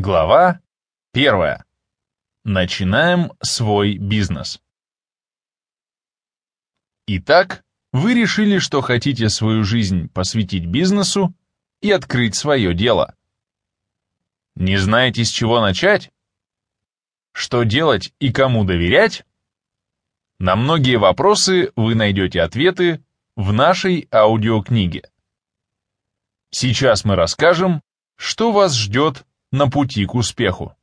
Глава первая. Начинаем свой бизнес. Итак, вы решили, что хотите свою жизнь посвятить бизнесу и открыть свое дело. Не знаете, с чего начать? Что делать и кому доверять? На многие вопросы вы найдете ответы в нашей аудиокниге. Сейчас мы расскажем, что вас ждет на пути к успеху.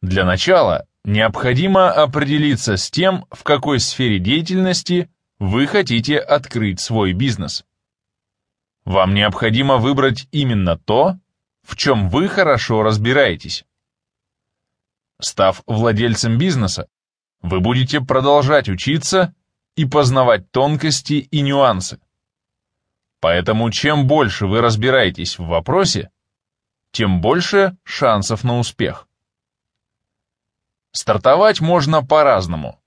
Для начала необходимо определиться с тем, в какой сфере деятельности вы хотите открыть свой бизнес. Вам необходимо выбрать именно то, в чем вы хорошо разбираетесь. Став владельцем бизнеса, вы будете продолжать учиться и познавать тонкости и нюансы. Поэтому чем больше вы разбираетесь в вопросе, тем больше шансов на успех. Стартовать можно по-разному.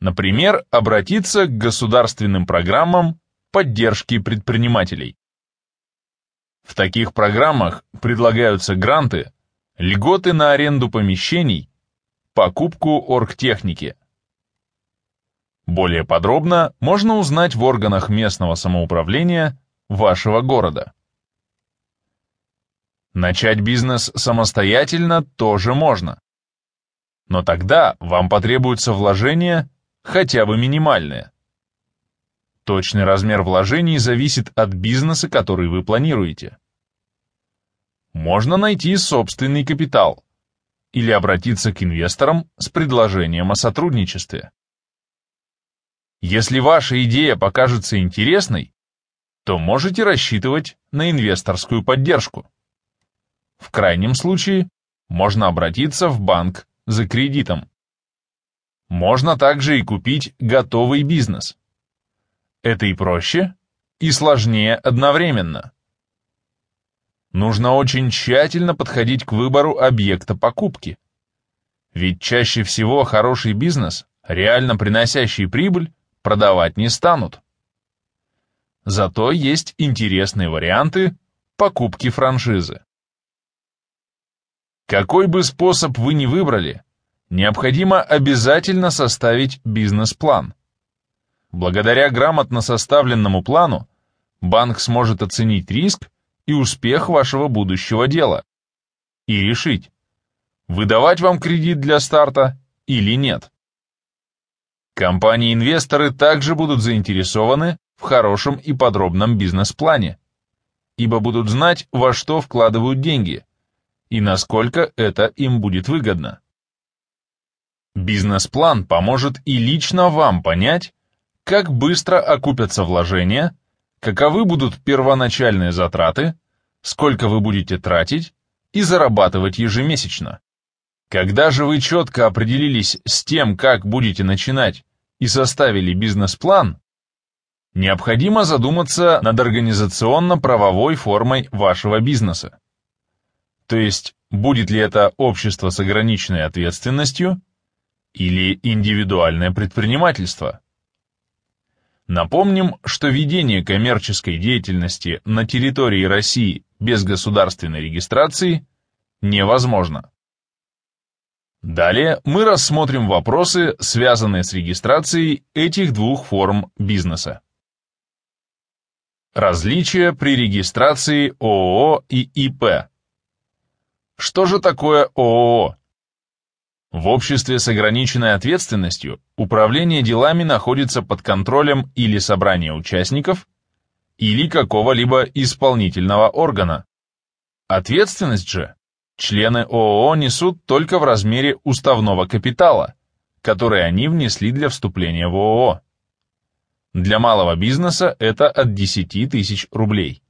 Например, обратиться к государственным программам поддержки предпринимателей. В таких программах предлагаются гранты, льготы на аренду помещений, покупку оргтехники. Более подробно можно узнать в органах местного самоуправления вашего города. Начать бизнес самостоятельно тоже можно. Но тогда вам потребуются вложения, хотя бы минимальные. Точный размер вложений зависит от бизнеса, который вы планируете. Можно найти собственный капитал или обратиться к инвесторам с предложением о сотрудничестве. Если ваша идея покажется интересной, то можете рассчитывать на инвесторскую поддержку. В крайнем случае можно обратиться в банк за кредитом. Можно также и купить готовый бизнес. Это и проще, и сложнее одновременно. Нужно очень тщательно подходить к выбору объекта покупки. Ведь чаще всего хороший бизнес, реально приносящий прибыль, продавать не станут. Зато есть интересные варианты покупки франшизы. Какой бы способ вы ни выбрали, необходимо обязательно составить бизнес-план. Благодаря грамотно составленному плану банк сможет оценить риск и успех вашего будущего дела и решить, выдавать вам кредит для старта или нет. Компании-инвесторы также будут заинтересованы в хорошем и подробном бизнес-плане, ибо будут знать, во что вкладывают деньги и насколько это им будет выгодно. Бизнес-план поможет и лично вам понять, как быстро окупятся вложения, каковы будут первоначальные затраты, сколько вы будете тратить и зарабатывать ежемесячно. Когда же вы четко определились с тем, как будете начинать, и составили бизнес-план, необходимо задуматься над организационно-правовой формой вашего бизнеса. То есть, будет ли это общество с ограниченной ответственностью или индивидуальное предпринимательство. Напомним, что ведение коммерческой деятельности на территории России без государственной регистрации невозможно. Далее мы рассмотрим вопросы, связанные с регистрацией этих двух форм бизнеса. Различия при регистрации ООО и ИП. Что же такое ООО? В обществе с ограниченной ответственностью управление делами находится под контролем или собрания участников, или какого-либо исполнительного органа. Ответственность же члены ООО несут только в размере уставного капитала, который они внесли для вступления в ООО. Для малого бизнеса это от 10 тысяч рублей.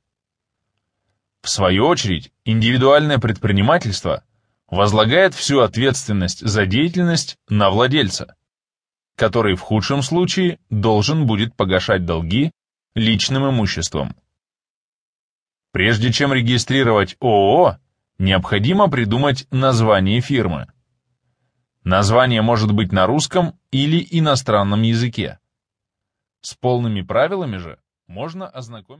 В свою очередь, индивидуальное предпринимательство – возлагает всю ответственность за деятельность на владельца, который в худшем случае должен будет погашать долги личным имуществом. Прежде чем регистрировать ООО, необходимо придумать название фирмы. Название может быть на русском или иностранном языке. С полными правилами же можно ознакомиться